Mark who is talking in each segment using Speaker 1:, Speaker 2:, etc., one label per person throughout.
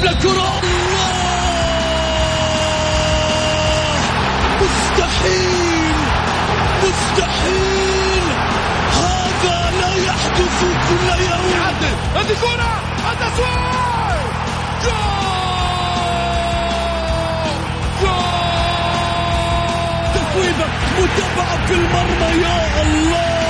Speaker 1: يلعب لكرة مستحيل. مستحيل. هذا لا يحدث كل يوم.
Speaker 2: يعدل. هذه كرة. التسويق جول. جول.
Speaker 1: تسويبة متابعة في المرمى. يا الله.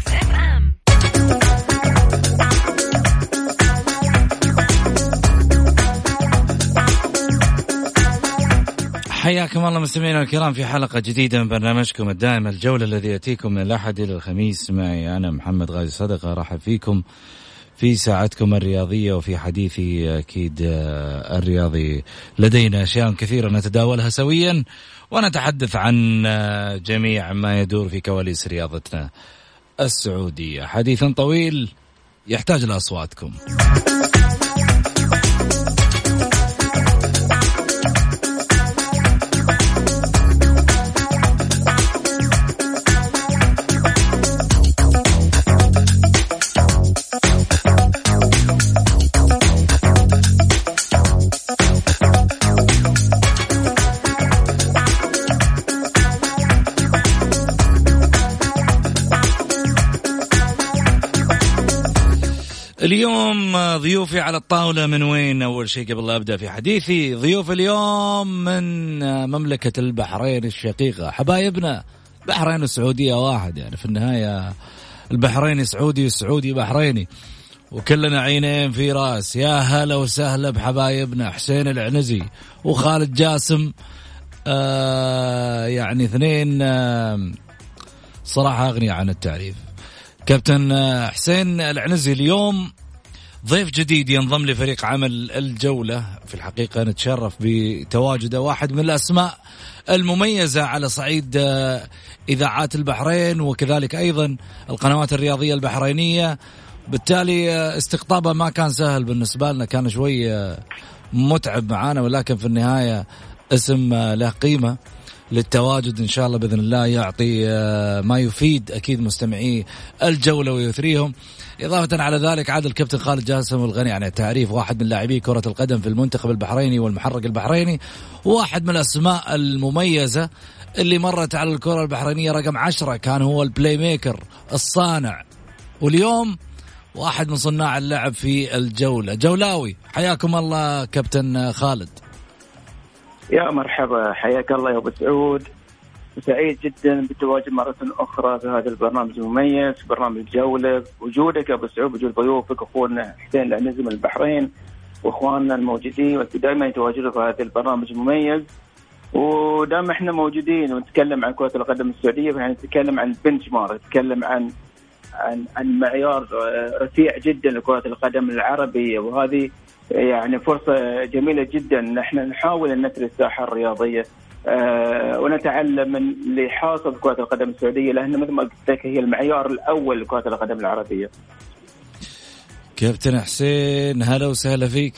Speaker 3: حياكم الله مستمعينا الكرام في حلقة جديدة من برنامجكم الدائم الجولة الذي يأتيكم من الأحد إلى الخميس. معي أنا محمد غازي صدقة رحب فيكم في ساعتكم الرياضية وفي حديثي أكيد آه، الرياضي. لدينا أشياء كثيرة نتداولها سويا ونتحدث عن آه، جميع ما يدور في كواليس رياضتنا السعودية. حديث طويل يحتاج لأصواتكم اليوم ضيوفي على الطاولة من وين؟ أول شيء قبل لا أبدأ في حديثي ضيوف اليوم من مملكة البحرين الشقيقة حبايبنا بحرين والسعودية واحد يعني في النهاية البحريني سعودي والسعودي بحريني. وكلنا عينين في رأس يا هلا وسهلا بحبايبنا حسين العنزي وخالد جاسم. آه يعني اثنين آه صراحة أغني عن التعريف. كابتن حسين العنزي اليوم ضيف جديد ينضم لفريق عمل الجولة. في الحقيقة نتشرف بتواجده واحد من الأسماء المميزة على صعيد آه، إذاعات البحرين وكذلك أيضا القنوات الرياضية البحرينية. بالتالي آه، استقطابه ما كان سهل بالنسبة لنا كان شوي آه، متعب معانا ولكن في النهاية اسم له قيمة للتواجد إن شاء الله بإذن الله يعطي ما يفيد أكيد مستمعي الجولة ويثريهم. إضافة على ذلك عاد الكابتن خالد جاسم الغني عن التعريف واحد من لاعبي كرة القدم في المنتخب البحريني والمحرق البحريني واحد من الأسماء المميزة اللي مرت على الكرة البحرينية رقم عشرة كان هو ال playmaker الصانع. واليوم واحد من صناع اللعب في الجولة. جولاوي حياكم الله كابتن خالد.
Speaker 4: يا مرحبا حياك الله يا أبو سعود. سعيد جدا بالتواجد مرة أخرى في هذا البرنامج المميز برنامج الجولة وجودك أبو سعود وجود ضيوفك أخونا حسين العنزي من البحرين وإخواننا الموجودين دائما يتواجدوا في هذا البرنامج المميز. ودام إحنا موجودين ونتكلم عن كرة القدم السعودية فإحنا نتكلم عن البنش مارك نتكلم عن عن عن معيار رفيع جدا لكرة القدم العربية. وهذه يعني فرصة جميلة جدا نحن نحاول أن نثري الساحة الرياضية ونتعلم من اللي حاصل في كرة القدم السعودية لأن مثل ما قلت لك هي المعيار الأول لكرة القدم العربية.
Speaker 3: كابتن حسين هلا وسهلا فيك.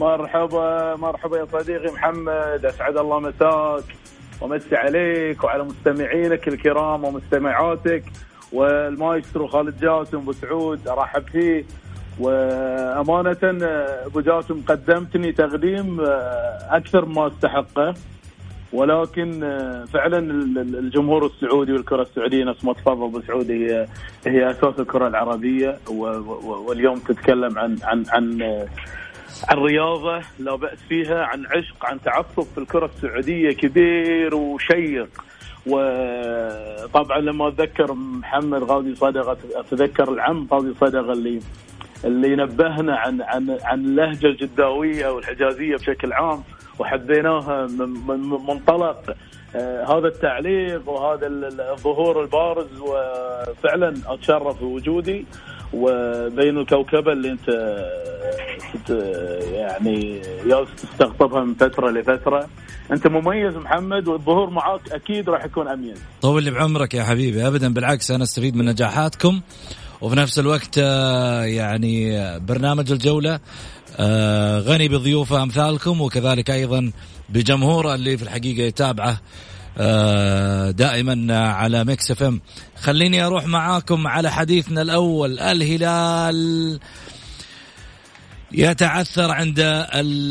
Speaker 5: مرحبا مرحبا يا صديقي محمد أسعد الله مساك ومسي عليك وعلى مستمعينك الكرام ومستمعاتك والمايسترو خالد جاسم أبو سعود أرحب فيه وأمانة أبو جاسم قدمتني تقديم آه، أكثر مما استحقه. ولكن آه، فعلا الجمهور السعودي والكرة السعودية نفس ما تفضل ابو سعود هي هي أساس الكرة العربية. واليوم تتكلم عن عن عن آه، عن رياضة لا بأس فيها عن عشق عن تعصب في الكرة السعودية كبير وشيق. وطبعا لما أتذكر محمد غازي صدقة أتذكر العم غازي صدقة اللي اللي نبهنا عن عن عن اللهجة الجداوية والحجازية بشكل عام وحبيناها من منطلق آه هذا التعليق وهذا الظهور البارز وفعلا أتشرف بوجودي وبين الكوكبة اللي أنت آه، يعني ياس تستقطبها من فترة لفترة. أنت مميز محمد والظهور معاك أكيد راح يكون اميز
Speaker 3: طول لي بعمرك يا حبيبي ابدا بالعكس أنا أستفيد من نجاحاتكم. وفي نفس الوقت آه، يعني برنامج الجولة آه، غني بضيوفه أمثالكم وكذلك أيضا بجمهوره اللي في الحقيقة يتابعه آه، دائما على ميكس إف إم. خليني أروح معاكم على حديثنا الأول. الهلال يتعثر عند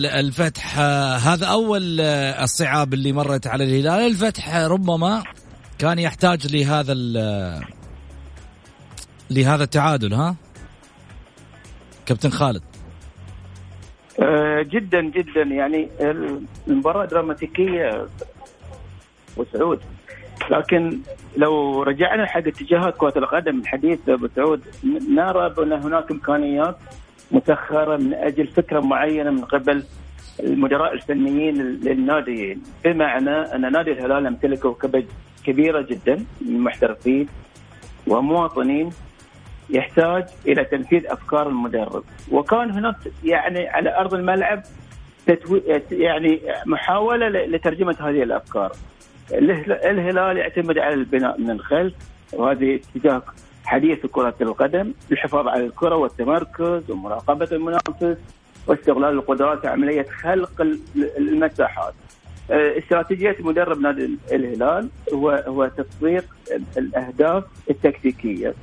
Speaker 3: الفتح. هذا أول الصعاب اللي مرت على الهلال. الفتح ربما كان يحتاج لهذا لهذا التعادل ها؟ كابتن خالد.
Speaker 4: آه، جدا جدا. يعني المباراة دراماتيكية وسعود. لكن لو رجعنا حق اتجاهات كرة القدم الحديث أبو سعود نرى بان هناك إمكانيات مسخرة من أجل فكرة معينة من قبل المدراء الفنيين للناديين. بمعنى أن نادي الهلال يمتلك كوكبه كبيرة جدا من المحترفين ومواطنين يحتاج إلى تنفيذ أفكار المدرب. وكان هناك يعني على أرض الملعب تتوي يعني محاولة لترجمة هذه الأفكار. الهلال يعتمد على البناء من الخلف وهذه اتجاه حديث كرة القدم الحفاظ على الكرة والتمركز ومراقبة المنافس واستغلال القدرات عملية خلق المساحات. آه، استراتيجية مدرب نادي الهلال هو هو تطبيق الأهداف التكتيكية.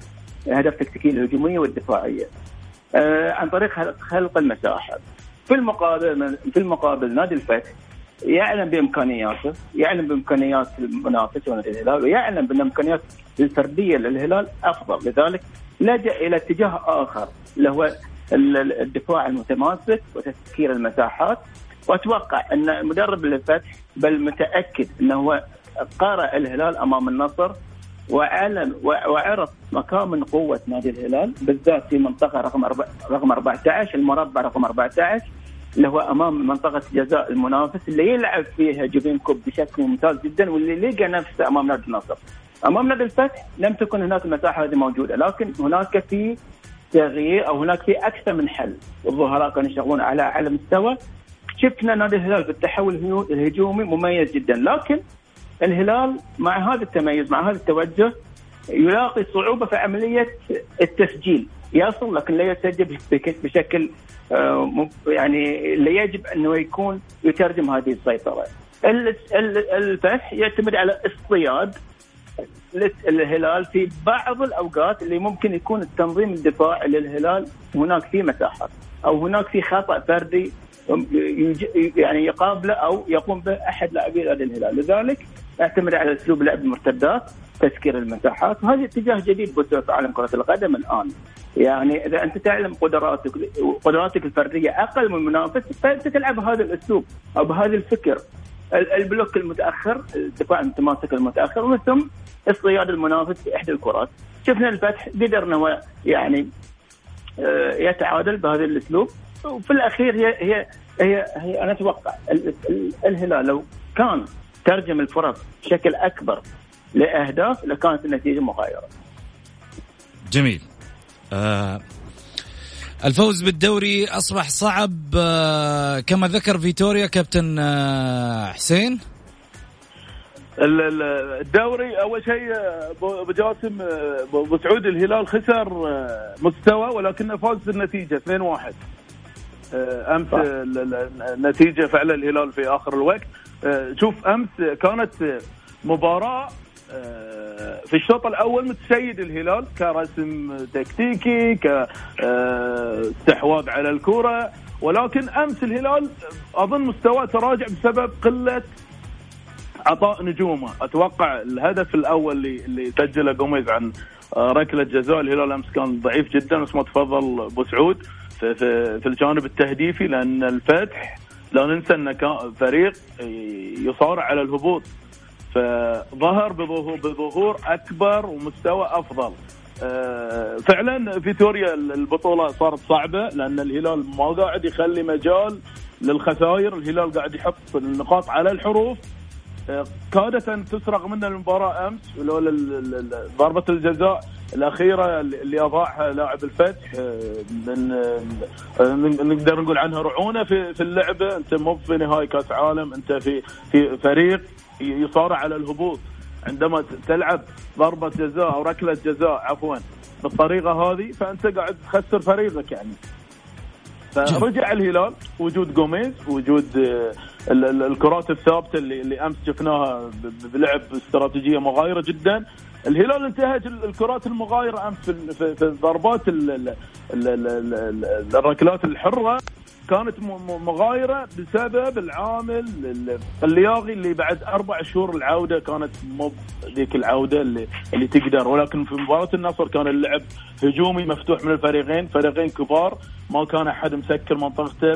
Speaker 4: اهداف التكتيكيه الهجومية والدفاعية. آه، عن طريق خلق المساحات في المقابل في المقابل نادي الفتح يعلم بإمكانياته يعلم بإمكانيات المنافس ونادي الهلال ويعلم بأن الامكانيات الفردية للهلال أفضل. لذلك لجأ إلى اتجاه آخر اللي هو الدفاع المتماسك وتسكير المساحات. وأتوقع أن مدرب الفتح بل متأكد أنه هو قارع الهلال أمام النصر وعلن وعرف مكان من قوة نادي الهلال بالذات في منطقة رقم رقم 14 المربع رقم 14 اللي هو أمام منطقة جزاء المنافس اللي يلعب فيها جوبين كوب بشكل ممتاز جدا واللي لقى نفسه أمام نادي النصر. أمام نادي الفتح لم تكن هناك المساحه هذه موجودة لكن هناك في تغيير أو هناك في أكثر من حل الظهراء كانوا يشتغلون على اعلى مستوى شفنا نادي الهلال في التحول الهجومي مميز جدا لكن الهلال مع هذا التميز مع هذا التوجه يلاقي صعوبة في عملية التسجيل يصل لكن لا يسجل بشكل آه، يعني لا يجب أنه يكون يترجم هذه السيطرة. الفتح يعتمد على اصطياد الهلال في بعض الأوقات اللي ممكن يكون التنظيم الدفاعي للهلال هناك في مساحات أو هناك في خطأ فردي يعني يقابله أو يقوم به أحد لاعبي الهلال، لذلك اعتمد على اسلوب لعب المرتدات تسكير المساحات وهذا اتجاه جديد في عالم كرة القدم الآن. يعني إذا أنت تعلم قدراتك قدراتك الفردية أقل من المنافس فأنت تلعب بهذا الأسلوب أو بهذا الفكر. البلوك المتأخر الدفاع المتماسك المتأخر ومن ثم اصطياد المنافس في إحدى الكرات. شفنا الفتح قدر انه يعني آه، يتعادل بهذا الأسلوب. وفي الأخير هي هي هي, هي أنا أتوقع الهلال لو كان ترجم الفرص بشكل أكبر لأهداف لكانت النتيجة مغايرة.
Speaker 3: جميل. آه الفوز بالدوري أصبح صعب آه كما ذكر فيتوريا كابتن آه حسين.
Speaker 5: الدوري أول شيء ابو جاسم ابو سعود الهلال خسر آه، مستوى ولكنه فاز بالنتيجة 2-1 آه، أمس النتيجة فعلا الهلال في آخر الوقت آه، شوف أمس كانت مباراة آه، في الشوط الأول متسيد الهلال كرسم تكتيكي كاستحواذ على الكرة ولكن أمس الهلال أظن مستواه تراجع بسبب قلة عطاء نجومه. أتوقع الهدف الأول اللي اللي سجله قوميز عن ركلة جزاء الهلال أمس كان ضعيف جدا مثل ما تفضل أبو سعود في, في, في الجانب التهديفي لأن الفتح لا ننسى كان فريق يصارع على الهبوط. فظهر بظهور أكبر ومستوى أفضل. آه، فعلا فيتوريا البطولة صارت صعبة لأن الهلال ما قاعد يخلي مجال للخسائر. الهلال قاعد يحط النقاط على الحروف. آه، كادت ان تسرق منه المباراة أمس لولا ضربة الجزاء. الأخيرة اللي أضاعها لاعب الفتح آه، من آه، نقدر نقول عنها رعونة في في اللعبة. أنت مو في نهائي كأس عالم أنت في في فريق يصارع على الهبوط. عندما تلعب ضربة جزاء أو ركلة جزاء عفوا بالطريقة هذه فأنت قاعد تخسر فريقك يعني. فرجع الهلال وجود جوميز وجود آه، الكرات الثابتة اللي, اللي أمس شفناها بلعب استراتيجية مغايرة جدا. الهلال انتهج الكرات المغايرة امس في, في ضربات الركلات الحرة. كانت مغايرة بسبب العامل اللياغي اللي بعد أربع شهور العودة كانت مو ذيك العودة اللي اللي تقدر. ولكن في مباراة النصر كان اللعب هجومي مفتوح من الفريقين. فريقين كبار. ما كان أحد مسكر منطقته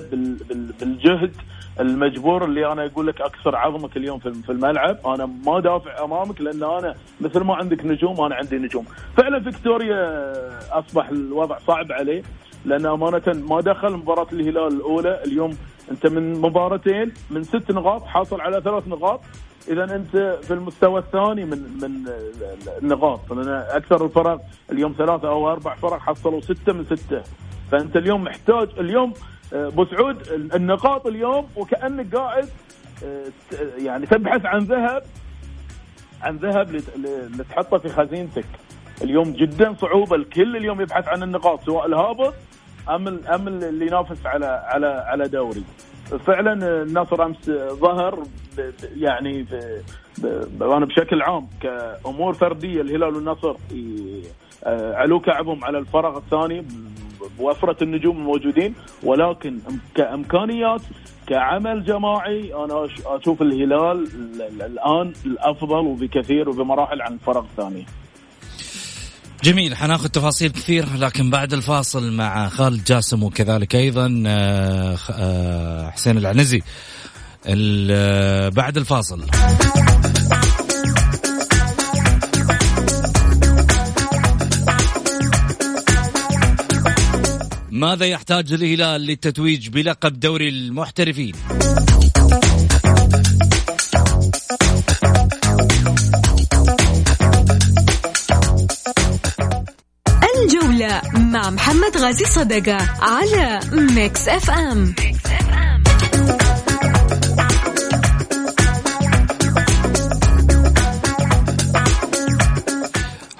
Speaker 5: بالجهد. المجبور اللي أنا أقول لك أكثر عظمك اليوم في الملعب. أنا ما دافع أمامك لأن أنا مثل ما عندك نجوم أنا عندي نجوم. فعلا فيكتوريا أصبح الوضع صعب عليه لأن أمانة ما دخل مباراة الهلال الأولى. اليوم أنت من مباراتين من ست نقاط حاصل على ثلاث نقاط. اذا أنت في المستوى الثاني من من النقاط. لأن أكثر الفرق اليوم ثلاثة أو أربع فرق حصلوا ستة من ستة. فأنت اليوم محتاج اليوم أبو سعود النقاط اليوم وكأنك قاعد يعني تبحث عن ذهب عن ذهب لتحطه في خزينتك. اليوم جدا صعوبة الكل اليوم يبحث عن النقاط سواء الهابط أم أم اللي ينافس على على على دوري. فعلا النصر أمس ظهر يعني أنا بشكل عام كأمور فردية الهلال والنصر آه، علو كعبهم على الفرق الثاني بوفرة النجوم الموجودين ولكن كإمكانيات كعمل جماعي أنا أشوف الهلال الآن الأفضل وبكثير وبمراحل عن الفرق الثانية.
Speaker 3: جميل حناخذ تفاصيل كثير لكن بعد الفاصل مع خالد جاسم وكذلك أيضا آه، آه، حسين العنزي آه، بعد الفاصل ماذا يحتاج الهلال للتتويج بلقب دوري المحترفين؟
Speaker 6: الجولة مع محمد غازي صدقة على ميكس أف أم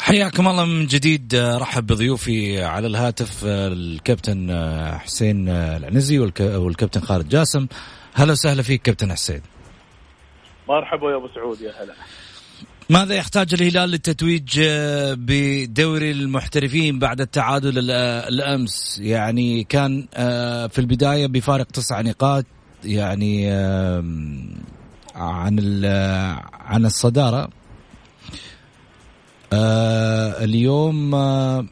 Speaker 3: حياكم الله من جديد. رحب بضيوفي على الهاتف الكابتن حسين العنزي والكابتن خالد جاسم. هلا وسهلا فيك كابتن حسين.
Speaker 5: مرحبا يا أبو سعود يا هلا.
Speaker 3: ماذا يحتاج الهلال للتتويج بدوري المحترفين بعد التعادل الأمس؟ يعني كان آه، في البداية بفارق تسع نقاط يعني عن عن الصدارة. آه، اليوم
Speaker 5: ما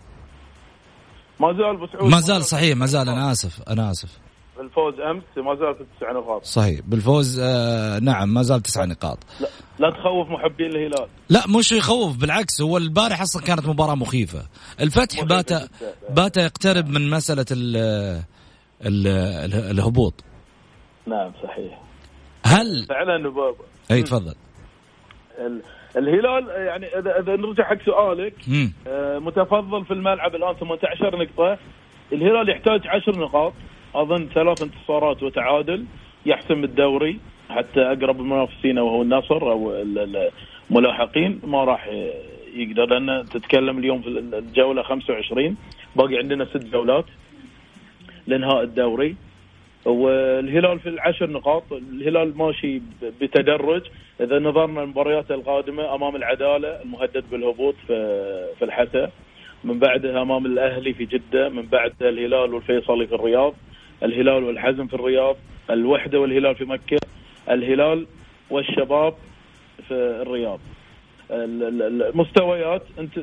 Speaker 5: زال
Speaker 3: ما زال صحيح ما زال أنا آسف أنا آسف.
Speaker 5: الفوز أمس ما زال في تسع نقاط.
Speaker 3: صحيح بالفوز آه نعم ما زال تسع نقاط.
Speaker 5: لا, لا تخوف محبين الهلال.
Speaker 3: لا مش يخوف بالعكس هو البارح أصلا كانت مباراة مخيفة. الفتح بات بات يقترب من مسألة ال ال الهبوط.
Speaker 5: نعم صحيح.
Speaker 3: هل؟
Speaker 5: فعلا
Speaker 3: أي تفضل.
Speaker 5: الهلال يعني اذا إذا نرجع حق سؤالك آه متفضل في الملعب الآن 18 نقطة. الهلال يحتاج 10 نقاط. أظن ثلاث انتصارات وتعادل يحسم الدوري. حتى أقرب المنافسين وهو النصر أو الملاحقين ما راح يقدر لأن تتكلم اليوم في الجولة 25 باقي عندنا ست جولات لانهاء الدوري. والهلال في العشر نقاط الهلال ماشي بتدرج. إذا نظرنا المباريات القادمة أمام العدالة المهدد بالهبوط في الحسا من بعدها أمام الأهلي في جدة من بعدها الهلال والفيصلي في الرياض الهلال والحزم في الرياض الوحدة والهلال في مكة الهلال والشباب في الرياض. المستويات أنت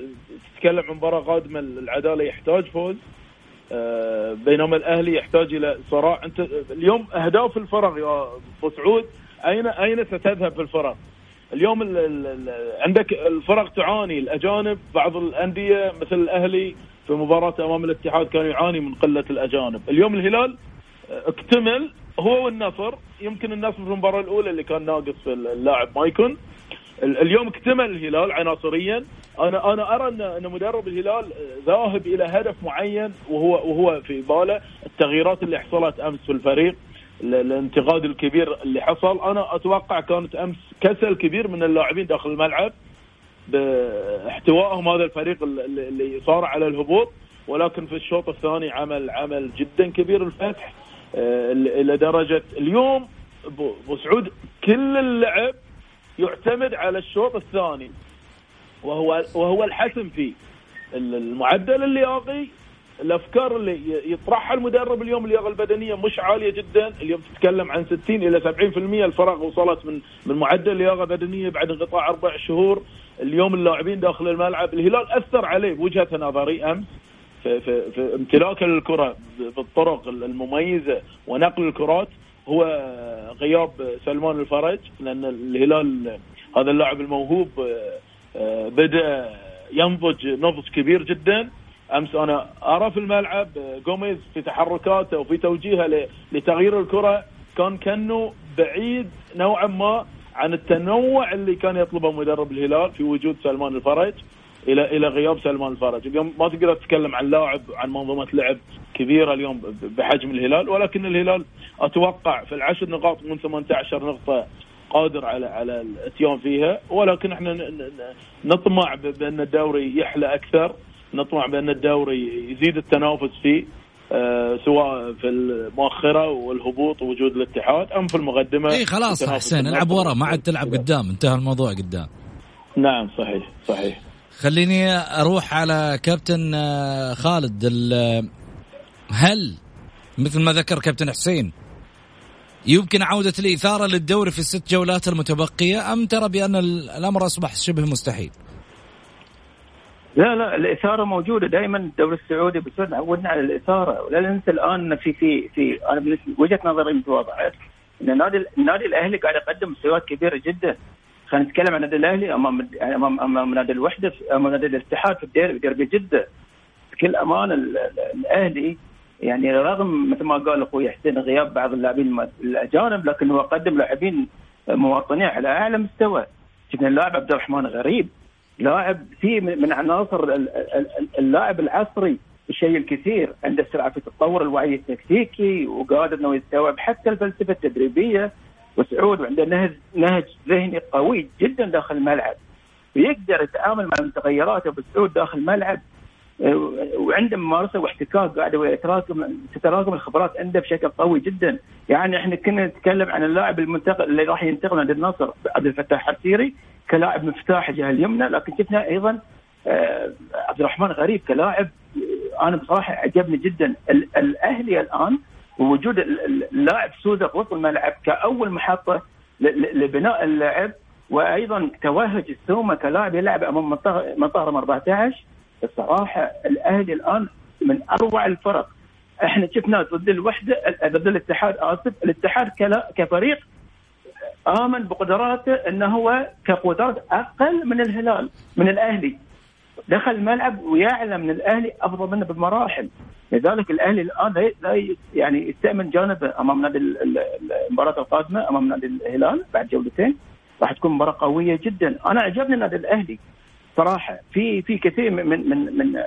Speaker 5: تتكلم عن مباراة قادمة العدالة يحتاج فوز. بينما الأهلي يحتاج إلى صراع أنت اليوم أهداف الفرق يا أبو سعود. اين أين ستذهب في الفرق؟ اليوم ال ال عندك الفرق تعاني. الأجانب بعض الأندية مثل الأهلي في مباراة أمام الاتحاد كان يعاني من قلة الأجانب، اليوم الهلال اكتمل هو والنصر. يمكن النصر في المباراة الأولى اللي كان ناقص اللاعب مايكون. اليوم اكتمل الهلال عناصريا. أنا أنا أرى أن أن مدرب الهلال ذاهب إلى هدف معين وهو وهو في باله التغييرات اللي حصلت أمس في الفريق ال- الانتقاد الكبير اللي حصل. أنا أتوقع كانت أمس كسل كبير من اللاعبين داخل الملعب باحتوائهم هذا الفريق ال- ال- اللي صار على الهبوط. ولكن في الشوط الثاني عمل عمل جدا كبير الفتح آه، إلى درجة اليوم ابو سعود كل اللعب يعتمد على الشوط الثاني. وهو وهو الحسم ال- المعدل اللياقي الأفكار اللي يطرحها المدرب اليوم اللياقة البدنية مش عالية جدا. اليوم تتكلم عن 60 إلى 70% الفرق وصلت من من معدل لياقة بدنية بعد انقطاع أربع شهور. اليوم اللاعبين داخل الملعب. الهلال أثر عليه بوجهة نظري أمس في, في, في امتلاك الكرة بالطرق المميزة ونقل الكرات. هو غياب سلمان الفرج لأن الهلال هذا اللاعب الموهوب بدأ ينضج نضج كبير جدا. أمس أنا أرى في الملعب آه، جوميز في تحركاته وفي توجيهه لتغيير الكرة. كان كأنه بعيد نوعا ما عن التنوع اللي كان يطلبه مدرب الهلال في وجود سلمان الفرج إلى إلى غياب سلمان الفرج، اليوم ما تقدر تتكلم عن لاعب عن منظومة لعب كبيرة اليوم بحجم الهلال ولكن الهلال أتوقع في العشر نقاط من 18 نقطة قادر على على الاتيان فيها ولكن إحنا نطمع بأن الدوري يحلى أكثر نطمع بأن الدوري يزيد التنافس فيه آه، سواء في المؤخرة والهبوط ووجود الاتحاد أم في المقدمة.
Speaker 3: اي خلاص حسين العب. ورا ما عاد تلعب قدام انتهى الموضوع قدام.
Speaker 5: نعم صحيح صحيح.
Speaker 3: خليني أروح على كابتن آه، خالد ال- هل مثل ما ذكر كابتن حسين يمكن عودة الإثارة للدوري في الست جولات المتبقية أم ترى بأن ال- الأمر أصبح شبه مستحيل؟
Speaker 4: لا لا الإثارة موجودة. دائما الدوري السعودي بس عودنا على الإثارة. ولا ننسى الآن في في في بالنسبة وجهة نظري متواضعه إن النادي النادي الأهلي قاعد يقدم مستويات كبيرة جدا. خلينا نتكلم عن النادي الأهلي. امام امام أمام نادي الوحدة أمام نادي الاتحاد في الديربي ديربي جده بكل امانه ال- ال- الأهلي يعني رغم مثل ما قال أخوي حسين غياب بعض اللاعبين الأجانب لكن هو قدم لاعبين مواطنين على أعلى مستوى. شفنا اللاعب عبد الرحمن غريب لاعب فيه من عناصر ال- ال- ال- اللاعب العصري الشيء الكثير عنده سرعة في التطور الوعي التكتيكي وقادر إنه يستوعب حتى الفلسفة التدريبية وسعود وعنده نهج نهج ذهني قوي جدا داخل الملعب. ويقدر يتعامل مع المتغيرات أبو سعود داخل الملعب وعنده ممارسة واحتكاك قاعد ويتراكم تتراكم الخبرات عنده بشكل قوي جدا. يعني إحنا كنا نتكلم عن اللاعب المنتقل اللي راح ينتقل عند النصر عبد الفتاح حسيري كلاعب مفتاح الجهة اليمنى. لكن شفنا أيضا آه، عبد الرحمن غريب كلاعب آه، أنا بصراحة عجبني جدا. ال- الأهلي الآن ال- اللاعب سوزا في وسط الملعب كأول محطة لبناء اللعب وأيضا توهج السومة كلاعب يلعب أمام منطقه رقم 14 الصراحة الأهلي الآن من أروع الفرق. إحنا شفنا ضد الوحدة ضد الاتحاد آسف الاتحاد كفريق آمن بقدراته إنه هو كقدرات أقل من الهلال من الأهلي. دخل الملعب ويعلم من الأهلي أفضل منه بمراحل. لذلك الأهلي الآن لا- يعني يستأمن جانبه أمام نادي ال- ال- المباراة القادمة أمام نادي الهلال بعد جولتين. راح تكون مباراة قوية جدا. أنا عجبني النادي الأهلي. صراحة في في كثير من من من,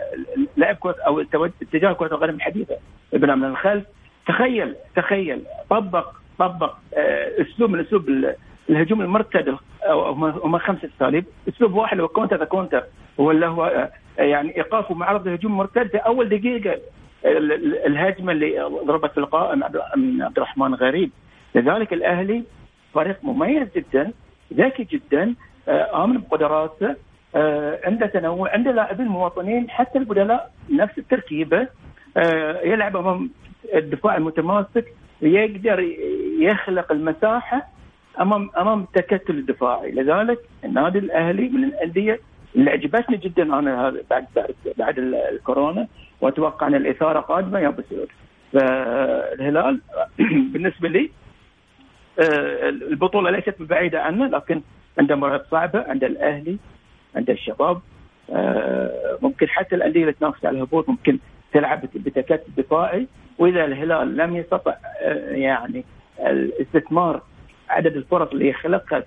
Speaker 4: لعب كرة أو اتجاه كرة القدم الحديثة. ابن من الخلف تخيل تخيل طبق طبق آه، أسلوب من أسلوب ال- الهجوم المرتد ال- أو هم هم خمس أساليب. أسلوب واحد هو كونتر كونتر اللي هو آه، يعني ايقاف ومعرض الهجوم مرتد في أول دقيقة ال- ال- الهجمة اللي ضربت في القائم من عبد الرحمن غريب. لذلك الأهلي فريق مميز جدا ذكي جدا آه، آمن بقدراته عنده تنوع عنده لاعبين مواطنين حتى البدلاء نفس التركيبه آه، يلعب أمام الدفاع المتماسك يقدر يخلق المساحة أمام أمام التكتل الدفاعي. لذلك النادي الأهلي من الأندية اللي عجبتني جدا أنا بعد بعد, بعد ال- الكورونا وأتوقع أن الإثارة قادمة يا أبو فالهلال بالنسبة لي آه، البطولة ليست بعيده عنه لكن عنده مباريات صعبة عند الأهلي عند الشباب آه، ممكن حتى الأندية اللي تنافس على الهبوط ممكن تلعب بتكتل دفاعي وإذا الهلال لم يستطع آه، يعني الاستثمار عدد الفرص اللي يخلقها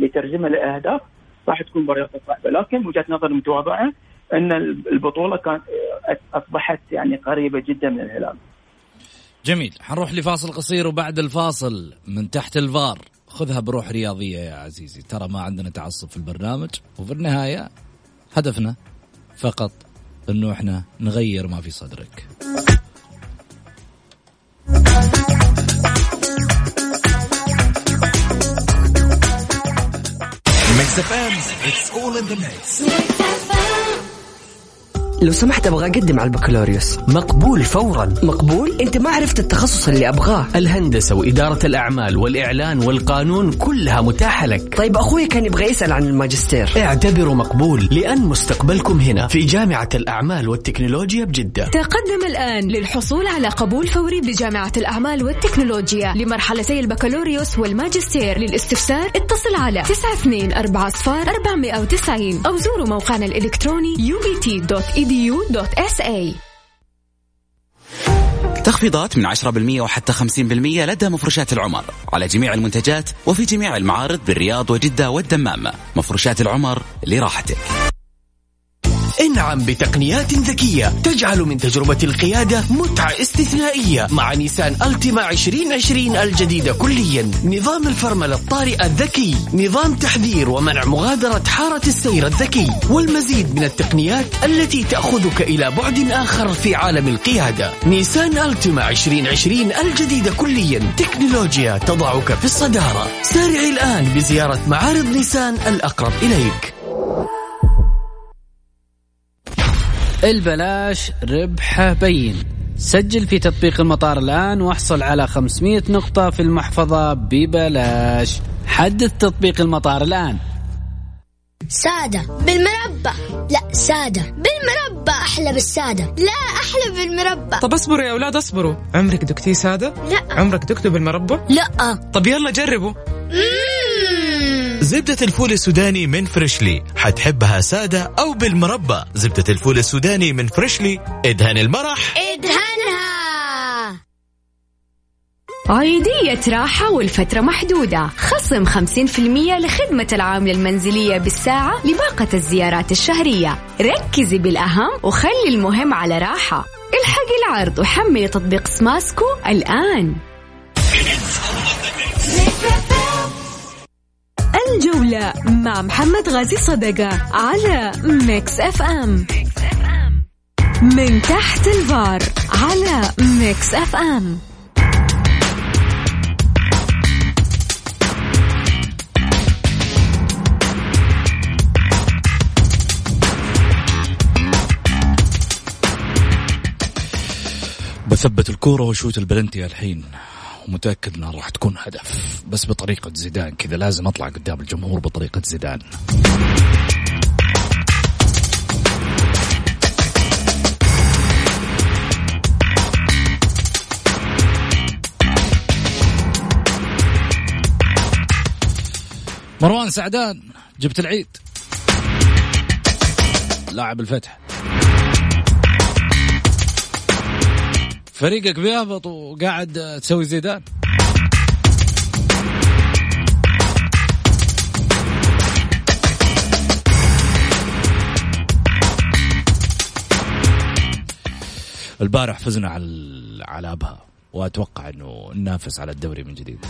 Speaker 4: لترجمها لاهداف راح تكون مباريات صعبة. لكن وجهة نظر المتواضعه إن البطولة كان أصبحت يعني قريبة جدا من الهلال.
Speaker 3: جميل. حنروح لفاصل قصير وبعد الفاصل من تحت الفار. خذها بروح رياضية يا عزيزي. ترى ما عندنا تعصب في البرنامج وفي النهاية هدفنا فقط إنه إحنا نغير ما في صدرك.
Speaker 7: ميكس اف ام it's all in the mix
Speaker 8: لو سمحت أبغى أقدم على البكالوريوس.
Speaker 9: مقبول فورا.
Speaker 8: مقبول؟ أنت ما عرفت التخصص اللي أبغاه.
Speaker 9: الهندسة وإدارة الأعمال والإعلان والقانون كلها متاحة لك.
Speaker 8: طيب أخوي كان يبغى يسأل عن الماجستير.
Speaker 9: اعتبره مقبول لأن مستقبلكم هنا في جامعة الأعمال والتكنولوجيا بجدة.
Speaker 6: تقدم الآن للحصول على قبول فوري بجامعة الأعمال والتكنولوجيا لمرحلتي البكالوريوس والماجستير. للاستفسار اتصل على 92 صفار 490 أو زوروا موقعنا الإلكتروني ubt.edu.sa
Speaker 10: تخفيضات من 10% وحتى 50% لدى مفروشات العمر على جميع المنتجات وفي جميع المعارض بالرياض وجدة والدمام. مفروشات العمر لراحتك.
Speaker 9: انعم بتقنيات ذكية تجعل من تجربة القيادة متعة استثنائية مع نيسان ألتيما 2020 الجديدة كليا. نظام الفرملة الطارئة الذكي نظام تحذير ومنع مغادرة حارة السير الذكي والمزيد من التقنيات التي تأخذك إلى بعد آخر في عالم القيادة. نيسان ألتيما 2020 الجديدة كليا. تكنولوجيا تضعك في الصدارة. سارع الآن بزيارة معارض نيسان الأقرب إليك.
Speaker 11: البلاش ربحه بين. سجل في تطبيق المطار الآن واحصل على 500 نقطة في المحفظة ببلاش. حدث تطبيق المطار الآن.
Speaker 12: سادة بالمربى لا سادة بالمربى أحلى بالسادة. لا أحلى بالمربى
Speaker 13: طب اصبروا يا أولاد اصبروا. عمرك دقتي سادة؟
Speaker 12: لا.
Speaker 13: عمرك دقتوا بالمربى
Speaker 12: لا.
Speaker 13: طب يلا جربوا.
Speaker 7: زبدة الفول السوداني من فريشلي. حتحبها سادة أو بالمربى. زبدة الفول السوداني من فريشلي. ادهن المرح.
Speaker 12: ادهنها
Speaker 6: عيدية راحة والفترة محدودة. خصم 50% لخدمة العاملة المنزلية بالساعة لباقة الزيارات الشهرية. ركزي بالأهم وخلي المهم على راحة. الحقي العرض وحملي تطبيق سماسكو الآن. الجولة مع محمد غازي صدقة على ميكس اف ام من تحت الفار على ميكس اف ام
Speaker 3: بثبت الكورة وشوت البلنتي الحين. ومتأكد إنها راح تكون هدف. بس بطريقة زيدان كذا لازم أطلع قدام الجمهور بطريقة زيدان. مروان سعدان جبت العيد. لاعب الفتح. فريقك بيهبط وقاعد تسوي زيدان. البارح فزنا على على أبها وأتوقع إنه ننافس على الدوري من جديد.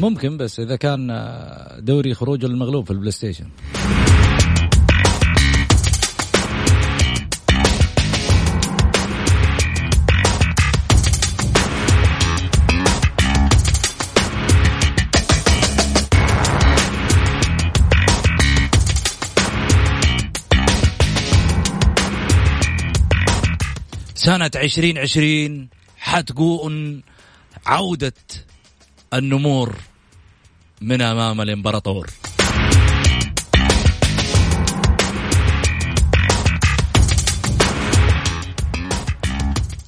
Speaker 3: ممكن بس إذا كان دوري خروج المغلوب في البلاي ستيشن. سنة عشرين عشرين حتكون عودة النمور. من أمام الإمبراطور.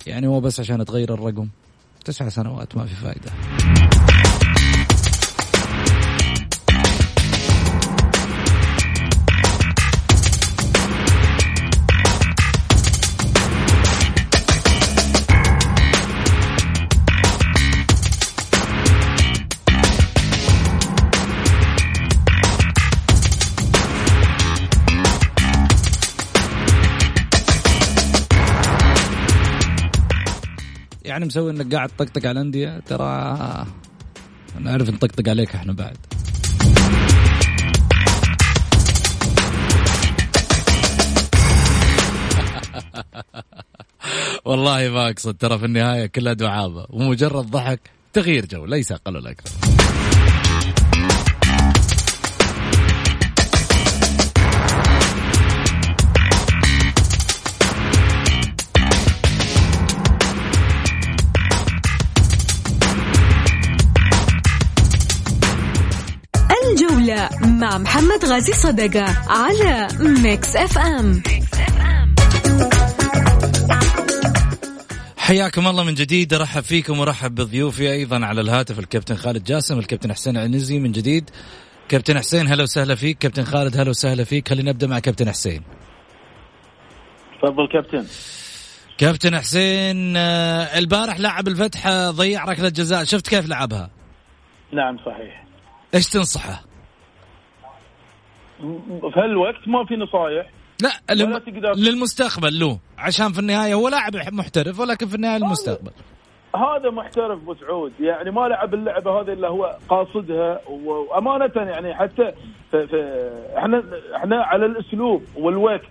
Speaker 3: يعني هو بس عشان تغير الرقم تسع سنوات ما في فائده يعني مسوي إنك قاعد تطقطق على الانديه ترى نعرف نطقطق عليك إحنا بعد. والله ما اقصد ترى في النهاية كلها دعابة ومجرد ضحك تغيير جو ليس أقل ولا
Speaker 6: أكثر. مع محمد غازي صدقة على ميكس اف ام
Speaker 3: حياكم الله من جديد أرحب فيكم وأرحب بضيوفي أيضا على الهاتف الكابتن خالد جاسم الكابتن حسين عنزي من جديد. كابتن حسين هلا وسهلا فيك. كابتن خالد هلا وسهلا فيك. خلينا نبدأ مع كابتن حسين.
Speaker 5: تفضل كابتن.
Speaker 3: كابتن حسين آه، البارح لاعب الفتح ضيع ركلة جزاء. شفت كيف لعبها؟
Speaker 5: نعم صحيح.
Speaker 3: إيش تنصحه؟
Speaker 5: في هالوقت ما في نصايح.
Speaker 3: لا للم...
Speaker 5: تقدر-
Speaker 3: للمستقبل له عشان في النهاية هو لاعب محترف ولكن في النهاية المستقبل.
Speaker 5: هذا محترف أبو سعود. يعني ما لعب اللعبة هذه إلا هو قاصدها وأمانة يعني حتى في في إحنا إحنا على الأسلوب والوقت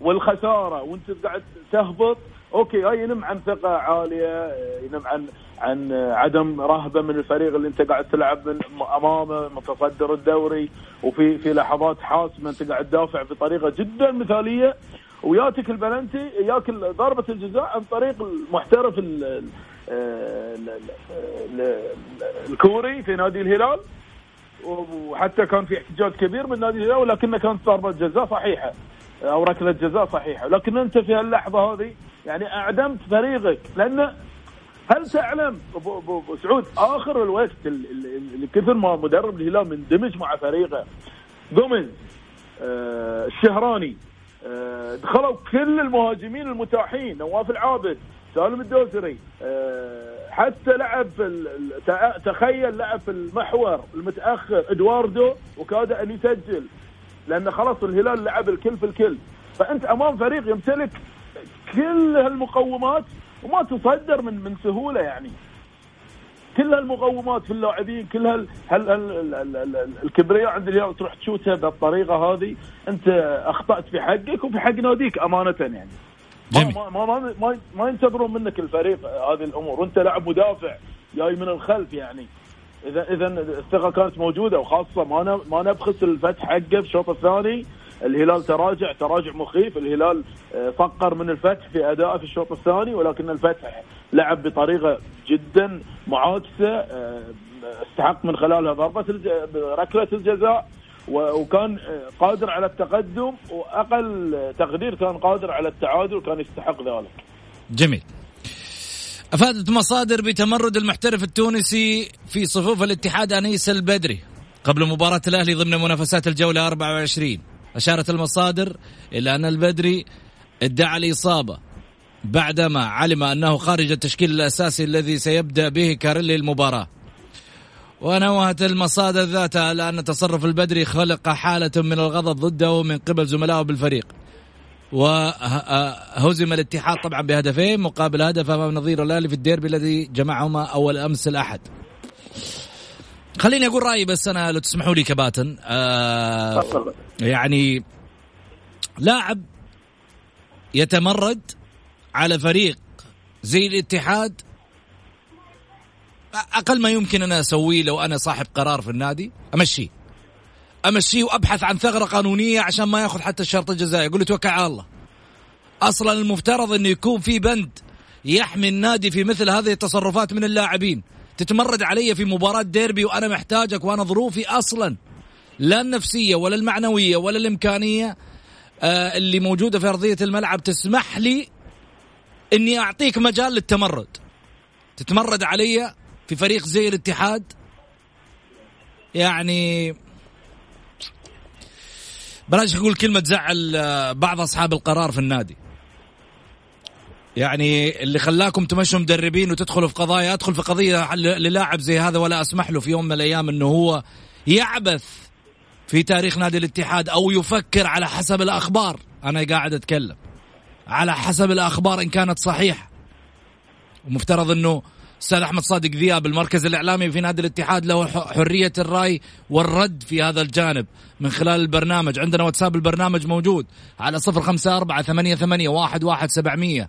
Speaker 5: والخسارة وأنت قاعد تهبط أوكي هاي ينم عن ثقة عالية ينم عن عن عدم رهبة من الفريق اللي انت قاعد تلعب من أمامه متصدر الدوري وفي في لحظات حاسمة انت قاعد تدافع بطريقة جدا مثالية. وياتك البلنتي ياك ضربة الجزاء عن طريق المحترف ال- ال- ال- ال- ال- الكوري في نادي الهلال. وحتى كان في احتجاج كبير من نادي الهلال ولكنها كانت ضربة جزاء صحيحة. أو ركله جزاء صحيحة. لكن أنت في اللحظه هذه يعني أعدمت فريقك. لأن هل تعلم ابو سعود آخر الوقت ال- ال- اللي كثر ما مدرب الهلال مندمج مع فريقه. جوميز آه، الشهراني آه، دخلوا كل المهاجمين المتاحين. نواف العابد سالم الدوسري آه، حتى لعب تخيل لعب في المحور المتأخر إدواردو وكاد أن يسجل. لأن خلاص الهلال لعب الكل في الكل. فأنت أمام فريق يمتلك كل هالمقومات وما تصدر من من سهولة يعني. كل هالمقومات في اللاعبين كل هال هال هال ال- ال- ال- الكبرياء عند الهلال تروح تشوتها بالطريقة هذه. أنت أخطأت في حقك وفي حق ناديك أمانة يعني.
Speaker 3: جميل.
Speaker 5: ما ما ما ما, ما ينتظرون منك الفريق هذه الأمور. وأنت لاعب مدافع جاي من الخلف يعني. إذا إذا الثقة كانت موجودة وخاصة ما ما نبخس الفتح حقه في الشوط الثاني. الهلال تراجع تراجع مخيف. الهلال آه، فقر من الفتح في ادائه في الشوط الثاني ولكن الفتح لعب بطريقة جدا معاكسة آه، استحق من خلالها ضربة. ركلة الجزاء وكان آه، قادر على التقدم وأقل تقدير كان قادر على التعادل كان يستحق ذلك.
Speaker 3: جميل. أفادت مصادر بتمرد المحترف التونسي في صفوف الاتحاد أنيس البدري قبل مباراة الأهلي ضمن منافسات الجولة 24 أشارت المصادر إلى أن البدري ادعى الإصابة بعدما علم أنه خارج التشكيل الأساسي الذي سيبدأ به كاريلي المباراة. ونوهت المصادر ذاتها على أن تصرف البدري خلق حالة من الغضب ضده من قبل زملائه بالفريق. وهزم الاتحاد طبعا بهدفين مقابل هدف أمام نظير الأهلي في الديربي الذي جمعهما أول أمس الأحد. خليني أقول رأيي بس أنا لو تسمحوا لي كباتن آه يعني لاعب يتمرد على فريق زي الاتحاد أقل ما يمكن أنا أسويه لو أنا صاحب قرار في النادي. أمشيه. امشيه وابحث عن ثغرة قانونية عشان ما يأخذ حتى الشرط الجزائي. يقول توكل على الله. أصلا المفترض إنه يكون في بند يحمي النادي في مثل هذه التصرفات من اللاعبين. تتمرد علي في مباراة ديربي وأنا محتاجك وأنا ظروفي أصلا. لا النفسية ولا المعنوية ولا الإمكانية آه اللي موجودة في أرضية الملعب تسمح لي إني أعطيك مجال للتمرد. تتمرد علي في فريق زي الاتحاد؟ يعني بلاش أقول كلمة تزعل آه، بعض أصحاب القرار في النادي. يعني اللي خلاكم تمشوا مدربين وتدخلوا في قضايا أدخل في قضية للاعب زي هذا ولا أسمح له في يوم من الأيام إنه هو يعبث في تاريخ نادي الاتحاد أو يفكر على حسب الأخبار. أنا قاعد أتكلم على حسب الأخبار إن كانت صحيحة. ومفترض إنه أستاذ أحمد صادق ذياب المركز الإعلامي في نادي الاتحاد له حرية الرأي والرد في هذا الجانب من خلال البرنامج. عندنا واتساب البرنامج موجود على صفر خمسة أربعة ثمانية, ثمانية واحد, واحد سبعمية.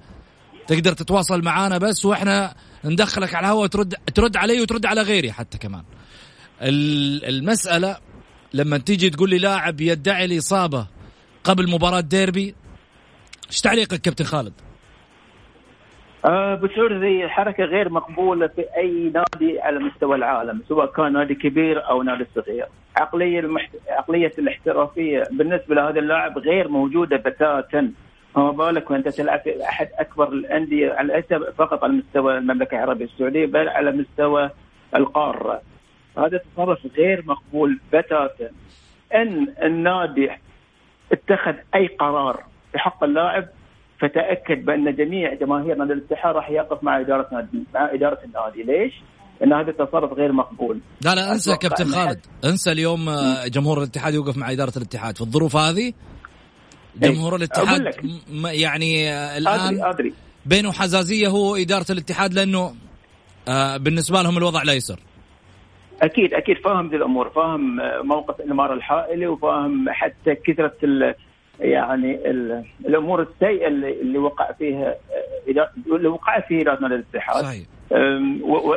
Speaker 3: تقدر تتواصل معانا بس وإحنا ندخلك على الهواء ترد ترد علي وترد على غيري حتى كمان. ال- المسألة لما تيجي تقول لي لاعب يدعي الإصابة قبل مباراة ديربي إيش تعليقك كابتن خالد؟
Speaker 4: آه بسعود هذه حركة غير مقبولة في أي نادي على مستوى العالم سواء كان نادي كبير أو نادي صغير عقلية المحت... عقلية الاحترافية بالنسبة لهذا اللاعب غير موجودة بتاتا فما بالك وأنت تلعب في أحد أكبر الأندية ليس فقط على مستوى المملكة العربية السعودية بل على مستوى القارة. هذا تصرف غير مقبول بتاتا. إن النادي اتخذ أي قرار في حق اللاعب فتأكد بأن جميع جماهير نادي الاتحاد راح يقف مع إدارة نادي مع إدارة النادي، ليش؟ لأن هذا تصرف غير مقبول.
Speaker 3: لا لا انسى كابتن خالد. انسى اليوم آه، جمهور الاتحاد يوقف مع إدارة الاتحاد. في الظروف هذه جمهور
Speaker 4: أقول
Speaker 3: الاتحاد يعني آه، الآن
Speaker 4: أدري أدري.
Speaker 3: بينه حزازية هو إدارة الاتحاد لأنه آه، بالنسبة لهم الوضع لا يسر.
Speaker 4: أكيد أكيد. فاهم ذي الأمور. فاهم موقف الاماره الحائلي وفاهم حتى كثرة ال يعني ال الأمور السيئة اللي, اللي وقع فيها اللي وقع فيه إدارة نادي الاتحاد.
Speaker 3: صحيح.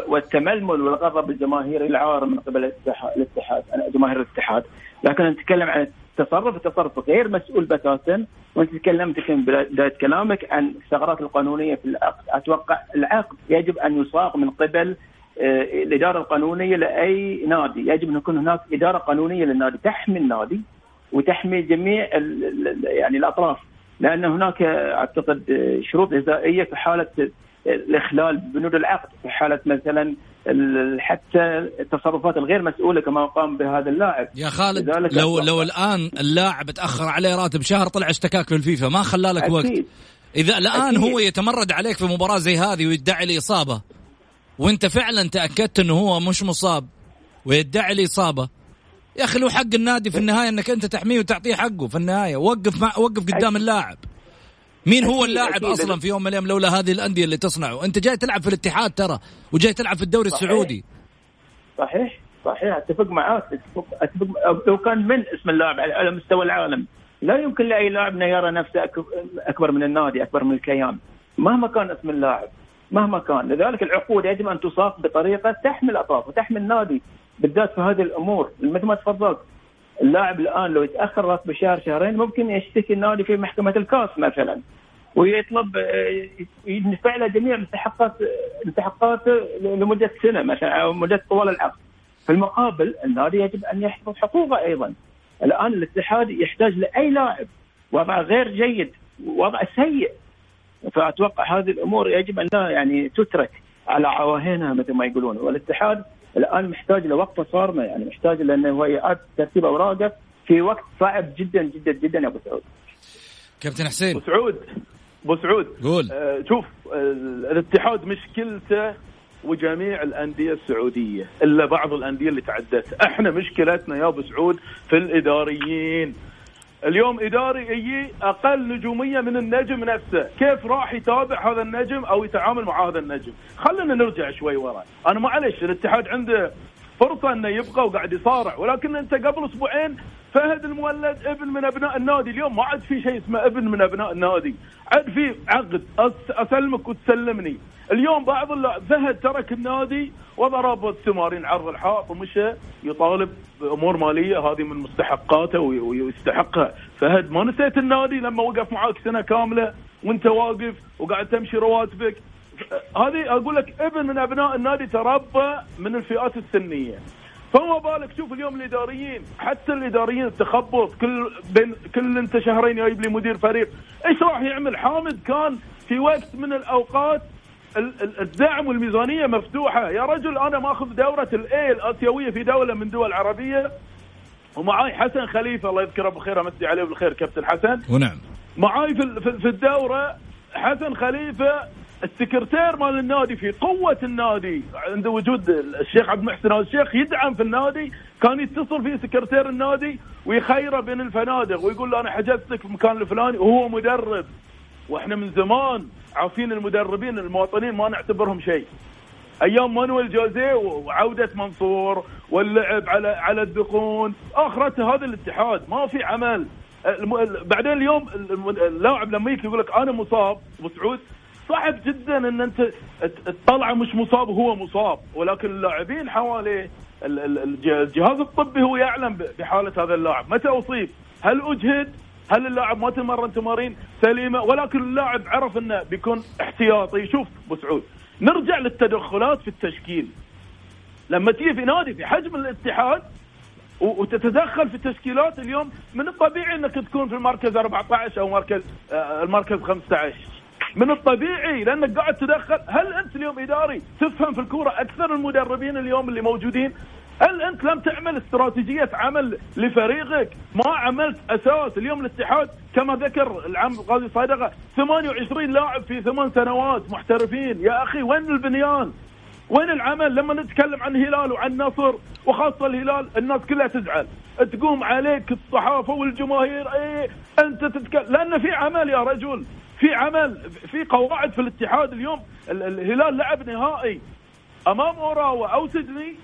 Speaker 4: والتململ والغضب الجماهيري العار من قبل الاتحاد أنا جماهير الاتحاد. لكن نتكلم عن التصرف التصرف غير مسؤول بتاتا وأنت تكلمت في بداية كلامك عن الثغرات القانونية في العقد. أتوقع العقد يجب أن يصاغ من قبل آه، الإدارة القانونية لأي نادي. يجب أن يكون هناك إدارة قانونية للنادي تحمي النادي. وتحمي جميع يعني الأطراف لأن هناك أعتقد شروط جزائيه في حالة الإخلال ببنود العقد في حالة مثلا حتى التصرفات الغير مسؤولة كما قام بهذا اللاعب
Speaker 3: يا خالد لو
Speaker 4: أتوقع-
Speaker 3: لو الآن اللاعب تأخر عليه راتب شهر طلع اشتكاك للفيفا ما خلى لك وقت. إذا الآن
Speaker 4: أكيد.
Speaker 3: هو يتمرد عليك في مباراة زي هذه ويدعي الإصابة وأنت فعلا تأكدت إنه هو مش مصاب ويدعي الإصابة يا أخي له حق النادي في النهاية إنك أنت تحميه وتعطيه حقه في النهاية. وقف مع وقف قدام اللاعب. مين هو اللاعب. أصلا في يوم من الأيام لولا هذه الأندية اللي تصنعه؟ أنت جاي تلعب في الاتحاد ترى وجاي تلعب في الدوري
Speaker 4: صحيح.
Speaker 3: السعودي.
Speaker 4: صحيح صحيح. أتفق معاك اتفق, أتفق لو كان من اسم اللاعب على- مستوى العالم لا يمكن لأي لاعب إنه يرى نفسه أكبر من النادي أكبر من الكيان. مهما كان اسم اللاعب مهما كان. لذلك العقود يجب أن تصاغ بطريقة تحمي الأطراف وتحمي النادي. بالذات في هذه الأمور. مثل ما تفضلت اللاعب الآن لو يتأخر راتبه شهر شهرين ممكن يشتكي النادي في محكمة الكاس مثلا. ويطلب آه، يدفع له جميع مستحقات مستحقاته لمدة سنة مثلا أو مدة طوال العقد. في المقابل النادي يجب أن يحفظ حقوقه أيضا. الآن الاتحاد يحتاج لأي لاعب. وضع غير جيد وضع سيء. فأتوقع هذه الأمور يجب أن يعني تترك على عواهنها مثل ما يقولون. والاتحاد الآن محتاج لوقفه صارمه يعني محتاج لأنه هو يعاد ترتيب أوراقه في وقت صعب جدا جدا جدا يا أبو سعود.
Speaker 3: كابتن حسين.
Speaker 5: أبو سعود أبو سعود.
Speaker 3: قول.
Speaker 5: آه شوف آه الاتحاد مشكلته وجميع الأندية السعودية إلا بعض الأندية اللي تعدت. إحنا مشكلتنا يا أبو سعود في الإداريين. اليوم إداري يجي أقل نجومية من النجم نفسه، كيف راح يتابع هذا النجم أو يتعامل مع هذا النجم؟ خلينا نرجع شوي ورا، أنا معلش الاتحاد عنده فرصة إنه يبقى وقاعد يصارع، ولكن أنت قبل أسبوعين فهد المولد ابن من أبناء النادي، اليوم ما عاد في شيء اسمه ابن من أبناء النادي، عاد في عقد. أسلمك وتسلمني، اليوم بعض اللاعب فهد ترك النادي وضرب التمارين عرض الحائط ومشى يطالب بأمور مالية. هذه من مستحقاته وي- ويستحقها، فهد ما نسيت النادي لما وقف معاك سنة كاملة وانت واقف وقاعد تمشي رواتبك. هذه أقول لك ابن من أبناء النادي تربى من الفئات السنية. فما بالك شوف اليوم الإداريين حتى الإداريين التخبط كل بين كل انت شهرين جايب لي مدير فريق. إيش راح يعمل؟ حامد كان في وقت من الأوقات ال- ال- الدعم والميزانية مفتوحة. يا رجل أنا ماخذ دورة ال A الآسيوية في دولة من دول عربية. ومعاي حسن خليفة الله يذكره بالخير أمسي عليه بالخير كابتن حسن.
Speaker 3: ونعم.
Speaker 5: معاي في- في الدورة حسن خليفة السكرتير مال النادي في قوة النادي. عند وجود الشيخ عبد المحسن الشيخ يدعم في النادي كان يتصل فيه سكرتير النادي ويخيره بين الفنادق ويقول له أنا حجزتك في المكان الفلاني وهو مدرب. وإحنا من زمان عارفين المدربين المواطنين ما نعتبرهم شيء. أيام مانويل جوزيه وعودة منصور واللعب على على الدقون آخرته هذا الاتحاد ما في عمل. بعدين اليوم اللاعب لما يجي يقول لك أنا مصاب ابو سعود صعب جدا إن أنت تطلعه مش مصاب وهو مصاب. ولكن اللاعبين حواليه ال- ال- الج- الجهاز الطبي هو يعلم بحالة هذا اللاعب. متى أصيب؟ هل أجهد؟ هل اللاعب ما تمرن تمارين سليمة؟ ولكن اللاعب عرف إنه بيكون احتياطي. شوف ابو سعود نرجع للتدخلات في التشكيل. لما تيجي في نادي في حجم الاتحاد وتتدخل في التشكيلات اليوم من الطبيعي إنك تكون في المركز 14 أو مركز آه، المركز 15 من الطبيعي لأنك قاعد تدخل. هل أنت اليوم إداري تفهم في الكورة أكثر المدربين اليوم اللي موجودين؟ هل أنت لم تعمل استراتيجية عمل لفريقك؟ ما عملت أساس اليوم الاتحاد؟ كما ذكر العم القاضي صادقه 28 لاعب في ثمان سنوات محترفين. يا أخي وين البنيان؟ وين العمل؟ لما نتكلم عن هلال وعن نصر وخاصة الهلال الناس كلها تزعل. تقوم عليك الصحافة والجماهير إيه أنت تتكلم لأن في عمل يا رجل. في عمل في قواعد في الاتحاد اليوم. ال- الهلال لعب نهائي أمام اوراوا أو سيدني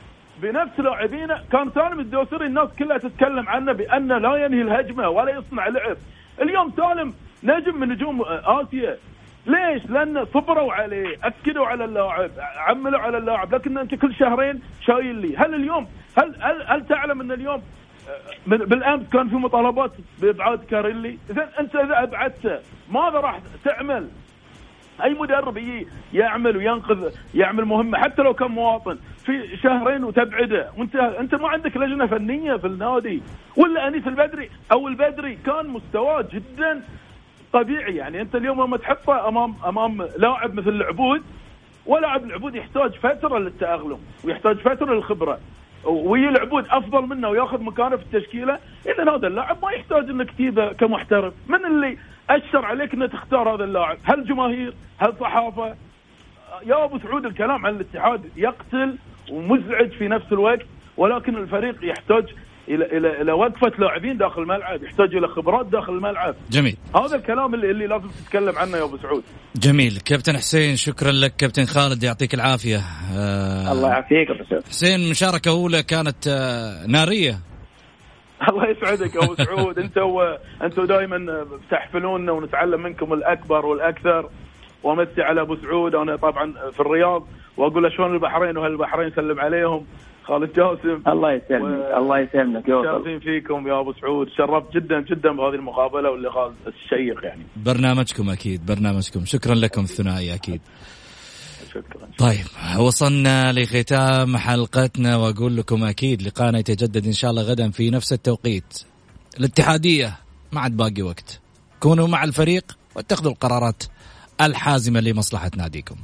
Speaker 5: بنفس لاعبينه كان سالم الدوسري الناس كلها تتكلم عنه بانه لا ينهي الهجمة ولا يصنع لعب. اليوم سالم نجم من نجوم آسيا. ليش؟ لأن صبروا عليه، أكدوا على اللاعب، عملوا على اللاعب، لكن أنت كل شهرين شايل لي، هل اليوم هل هل, هل تعلم أن اليوم بالأمس كان في مطالبات بإبعاد كاريلي، اذا أنت إذا ابعدته ماذا راح تعمل؟ أي مدرب يجي يعمل وينقذ يعمل مهمة حتى لو كان مواطن في شهرين وتبعده. وانت أنت ما عندك لجنة فنية في النادي. ولا انيس البدري. أو البدري كان مستواه جدا طبيعي. يعني أنت اليوم لما تحطه امام أمام لاعب مثل العبود ولاعب العبود يحتاج فترة للتأقلم ويحتاج فترة للخبرة. ويجي العبود أفضل منه ويأخذ مكانه في التشكيلة. اذا هذا اللاعب ما يحتاج إنك تجيبه كمحترف. من اللي اشر عليك إنك تختار هذا اللاعب؟ هل جماهير؟ هل صحافة؟ يا أبو سعود الكلام عن الاتحاد يقتل ومزعج في نفس الوقت ولكن الفريق يحتاج إلى إلى إلى وقفة لاعبين داخل الملعب يحتاج إلى خبرات داخل الملعب.
Speaker 3: جميل.
Speaker 5: هذا الكلام اللي, اللي لازم تتكلم عنه يا أبو سعود.
Speaker 3: جميل. كابتن حسين شكرا لك. كابتن خالد يعطيك العافية. آه
Speaker 4: الله يعافيك أبو سعود.
Speaker 3: حسين مشاركة أولى كانت آه نارية.
Speaker 5: الله يسعدك يا أبو سعود. أنتوا أنتوا دائما تحفلوننا ونتعلم منكم الأكبر والأكثر. وامسي على أبو سعود. أنا طبعا في الرياض وأقول له شلون البحرين واهل البحرين سلم عليهم؟ خالد جاسم.
Speaker 4: الله يسلمك الله يسلمك
Speaker 5: شرفين فيكم يا أبو سعود. شرفت جدا جدا بهذه المقابلة واللقاء الشيق يعني.
Speaker 3: برنامجكم أكيد برنامجكم. شكرا لكم الثنائي أكيد.
Speaker 5: شكرا.
Speaker 3: طيب وصلنا لختام حلقتنا وأقول لكم أكيد لقاءنا يتجدد إن شاء الله غدا في نفس التوقيت. الاتحادية ما عاد باقي وقت. كونوا مع الفريق واتخذوا القرارات الحازمة لمصلحة ناديكم.